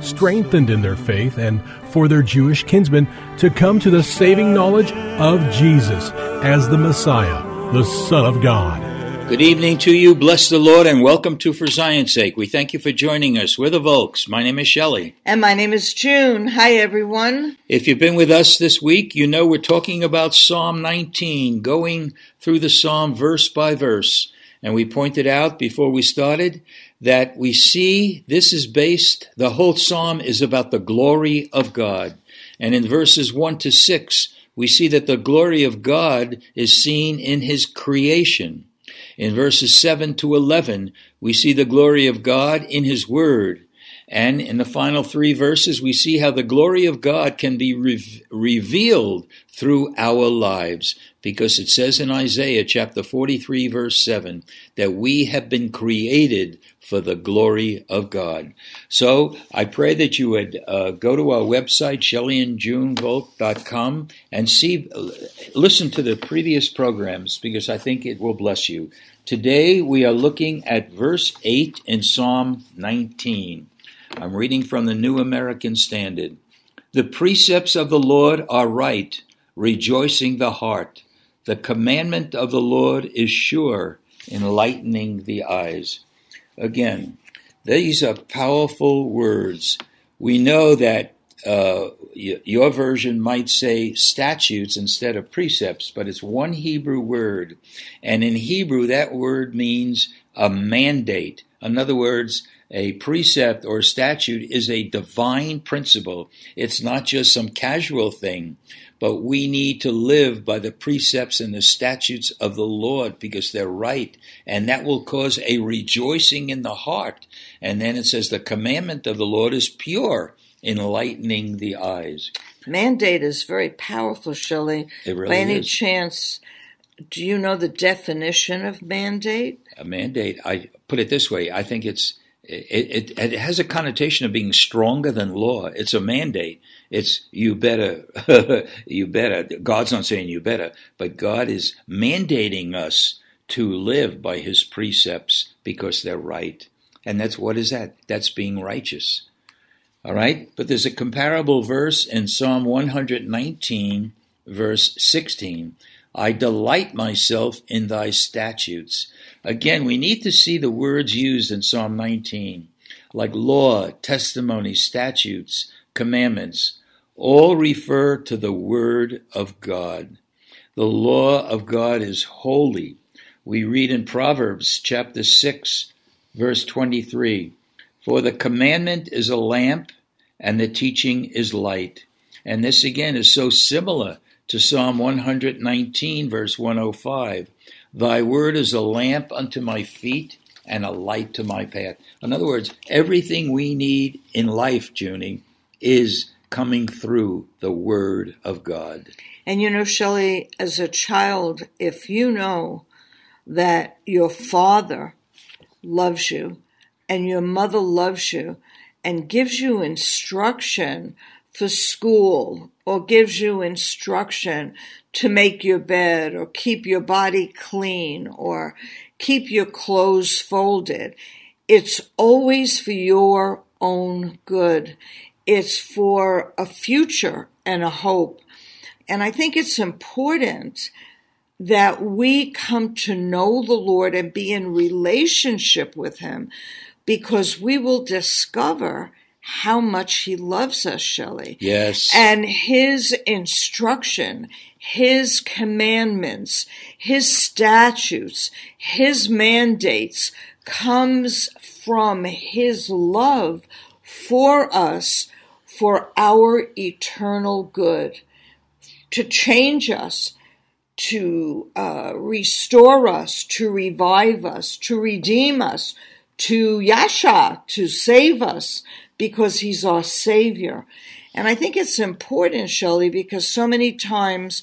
strengthened in their faith and for their Jewish kinsmen to come to the saving knowledge of Jesus as the Messiah, the Son of God. Good evening to you. Bless the Lord and welcome to For Zion's Sake. We thank you for joining us. We're the Volks. My name is Shelley. And my name is June. Hi, everyone. If you've been with us this week, you know we're talking about Psalm 19, going through the Psalm verse by verse. And we pointed out before we started that we see this is based, the whole psalm is about the glory of God. And in verses 1 to 6, we see that the glory of God is seen in his creation. In verses 7 to 11, we see the glory of God in his word. And in the final three verses, we see how the glory of God can be re- revealed through our lives because it says in Isaiah chapter 43, verse 7, that we have been created for the glory of God. So I pray that you would uh, go to our website, shelleyandjunevolk.com, and see, listen to the previous programs because I think it will bless you. Today we are looking at verse 8 in Psalm 19. I'm reading from the New American Standard. The precepts of the Lord are right, rejoicing the heart. The commandment of the Lord is sure, enlightening the eyes. Again, these are powerful words. We know that uh, your version might say statutes instead of precepts, but it's one Hebrew word. And in Hebrew, that word means a mandate. In other words, a precept or statute is a divine principle. It's not just some casual thing but we need to live by the precepts and the statutes of the Lord because they're right. And that will cause a rejoicing in the heart. And then it says, the commandment of the Lord is pure, enlightening the eyes. Mandate is very powerful, Shelley. It really By any is. chance, do you know the definition of mandate? A mandate, I put it this way, I think it's it, it, it, has a connotation of being stronger than law. It's a mandate. It's you better, you better. God's not saying you better, but God is mandating us to live by His precepts because they're right. And that's what is that? That's being righteous. All right? But there's a comparable verse in Psalm 119, verse 16. I delight myself in thy statutes. Again, we need to see the words used in Psalm 19, like law, testimony, statutes, commandments, all refer to the Word of God. The law of God is holy. We read in Proverbs chapter 6, verse 23 For the commandment is a lamp, and the teaching is light. And this again is so similar to Psalm 119, verse 105. Thy word is a lamp unto my feet and a light to my path. In other words, everything we need in life, Junie, is coming through the word of God. And you know, Shelley, as a child, if you know that your father loves you and your mother loves you and gives you instruction for school or gives you instruction to make your bed or keep your body clean or keep your clothes folded. It's always for your own good. It's for a future and a hope. And I think it's important that we come to know the Lord and be in relationship with Him because we will discover how much he loves us, Shelley. Yes. And his instruction, his commandments, his statutes, his mandates comes from his love for us for our eternal good, to change us, to uh, restore us, to revive us, to redeem us, to Yasha, to save us, because he's our Savior. And I think it's important, Shelley, because so many times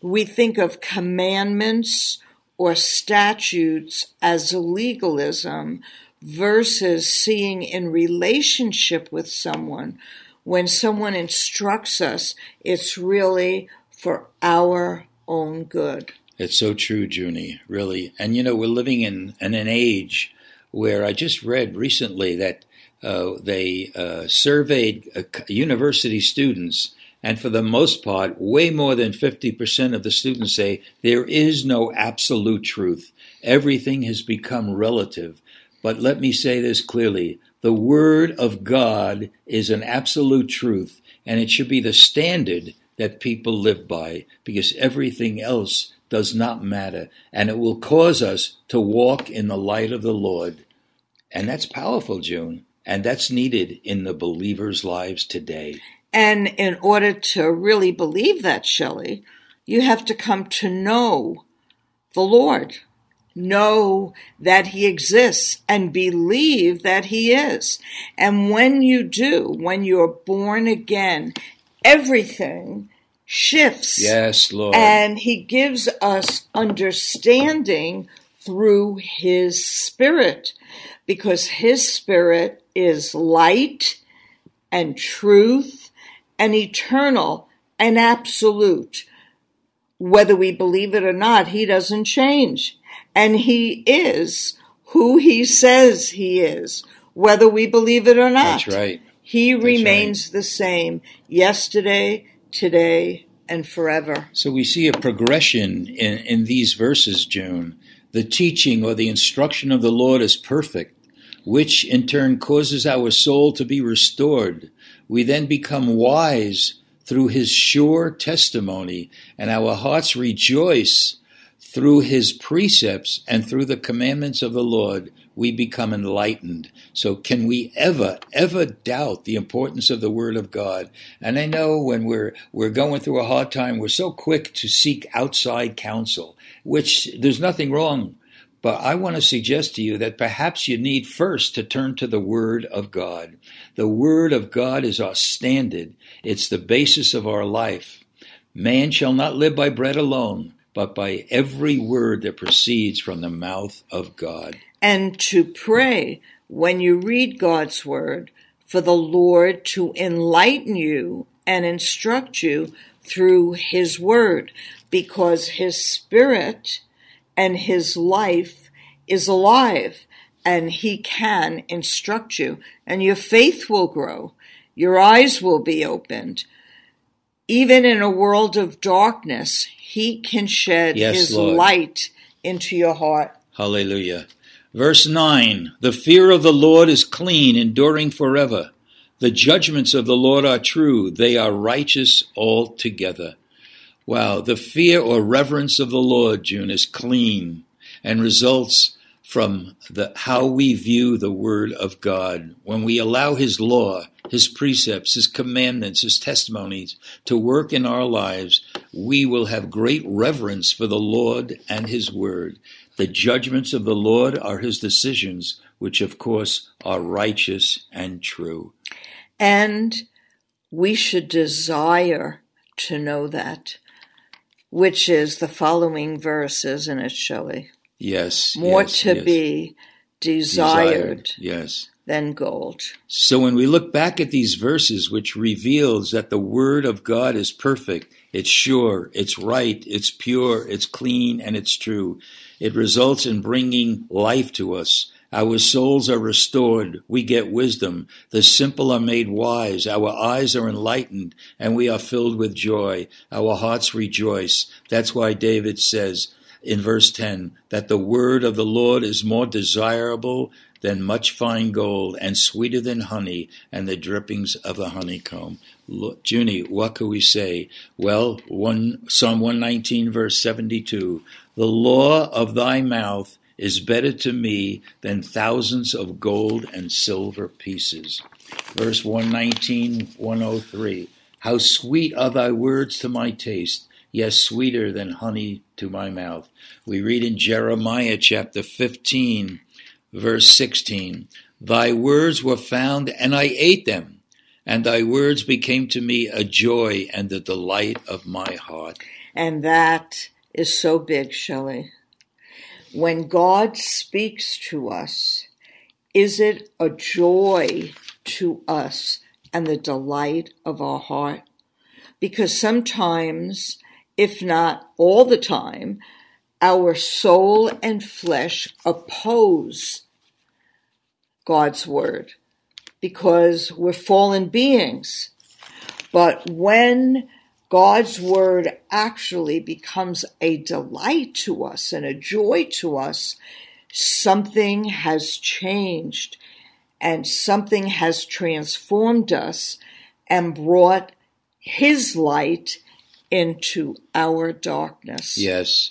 we think of commandments or statutes as legalism versus seeing in relationship with someone when someone instructs us, it's really for our own good. It's so true, Junie, really. And you know, we're living in, in an age where I just read recently that uh, they uh, surveyed uh, university students, and for the most part, way more than 50% of the students say there is no absolute truth. Everything has become relative. But let me say this clearly the Word of God is an absolute truth, and it should be the standard that people live by because everything else does not matter, and it will cause us to walk in the light of the Lord. And that's powerful, June, and that's needed in the believers' lives today. And in order to really believe that, Shelley, you have to come to know the Lord know that he exists and believe that he is. And when you do, when you're born again, everything shifts. Yes, Lord. And he gives us understanding through his spirit because his spirit is light and truth and eternal and absolute. Whether we believe it or not, he doesn't change and he is who he says he is, whether we believe it or not. That's right. He That's remains right. the same yesterday, today, and forever. So we see a progression in, in these verses, June. The teaching or the instruction of the Lord is perfect, which in turn causes our soul to be restored. We then become wise through his sure testimony, and our hearts rejoice through his precepts and through the commandments of the Lord, we become enlightened. So can we ever, ever doubt the importance of the word of God? And I know when we're, we're going through a hard time, we're so quick to seek outside counsel, which there's nothing wrong. But I want to suggest to you that perhaps you need first to turn to the Word of God. The Word of God is our standard. It's the basis of our life. Man shall not live by bread alone, but by every word that proceeds from the mouth of God. And to pray when you read God's word for the Lord to enlighten you and instruct you through his word because his spirit and his life is alive and he can instruct you and your faith will grow. Your eyes will be opened. Even in a world of darkness, he can shed Yes, his Lord. light into your heart. Hallelujah. Verse 9 The fear of the Lord is clean, enduring forever. The judgments of the Lord are true, they are righteous altogether. Wow, the fear or reverence of the Lord, June, is clean and results from the, how we view the Word of God. When we allow His law, His precepts, His commandments, His testimonies to work in our lives, we will have great reverence for the Lord and His Word. The judgments of the Lord are His decisions, which of course are righteous and true. And we should desire to know that, which is the following verses in its it, Shelley? Yes. More yes, to yes. be desired, Yes. than gold. So when we look back at these verses, which reveals that the Word of God is perfect, it's sure, it's right, it's pure, it's clean, and it's true, it results in bringing life to us. Our souls are restored. We get wisdom. The simple are made wise. Our eyes are enlightened and we are filled with joy. Our hearts rejoice. That's why David says in verse 10 that the word of the Lord is more desirable than much fine gold, and sweeter than honey and the drippings of the honeycomb. Look, Junie, what can we say? Well, one, Psalm 119, verse 72 The law of thy mouth is better to me than thousands of gold and silver pieces. Verse 119, 103 How sweet are thy words to my taste, yes, sweeter than honey to my mouth. We read in Jeremiah chapter 15, verse 16 Thy words were found, and I ate them, and thy words became to me a joy and the delight of my heart. And that is so big, Shelley. When God speaks to us, is it a joy to us and the delight of our heart? Because sometimes, if not all the time, our soul and flesh oppose God's word because we're fallen beings. But when God's word actually becomes a delight to us and a joy to us, something has changed and something has transformed us and brought his light into our darkness. Yes.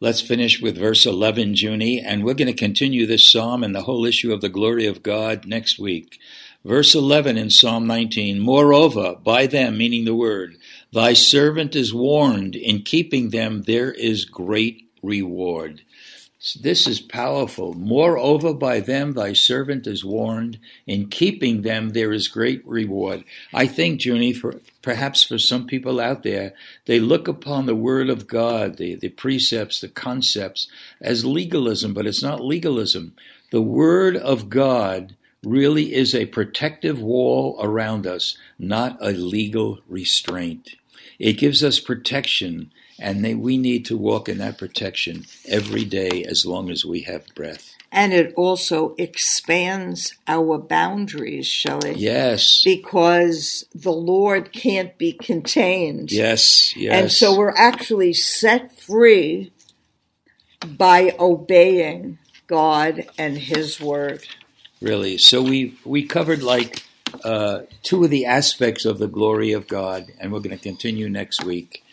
Let's finish with verse 11, Junie, and we're going to continue this psalm and the whole issue of the glory of God next week. Verse 11 in Psalm 19 Moreover, by them, meaning the word, thy servant is warned, in keeping them there is great reward. This is powerful. Moreover, by them thy servant is warned. In keeping them there is great reward. I think, Junie, for perhaps for some people out there, they look upon the word of God, the, the precepts, the concepts, as legalism, but it's not legalism. The word of God really is a protective wall around us, not a legal restraint. It gives us protection and they, we need to walk in that protection every day as long as we have breath. And it also expands our boundaries, Shelley. Yes. Because the Lord can't be contained. Yes, yes. And so we're actually set free by obeying God and His Word. Really. So we we covered like uh, two of the aspects of the glory of God, and we're going to continue next week.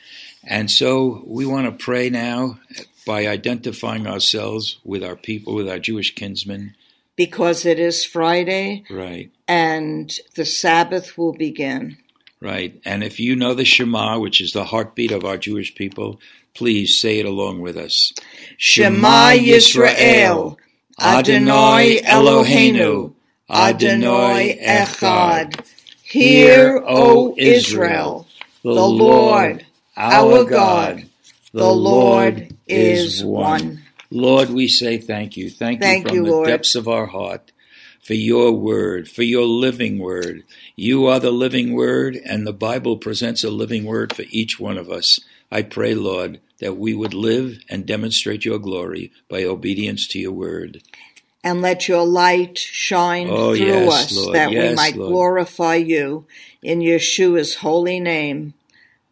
And so we want to pray now by identifying ourselves with our people, with our Jewish kinsmen. Because it is Friday. Right. And the Sabbath will begin. Right. And if you know the Shema, which is the heartbeat of our Jewish people, please say it along with us. Shema Yisrael, Adonai Eloheinu, Adonai Echad. Hear, O Israel, the Lord our God, the Lord is one. Lord, we say thank you. Thank, thank you from you, the Lord. depths of our heart for your word, for your living word. You are the living word, and the Bible presents a living word for each one of us. I pray, Lord, that we would live and demonstrate your glory by obedience to your word. And let your light shine oh, through yes, us Lord. that yes, we might Lord. glorify you in Yeshua's holy name.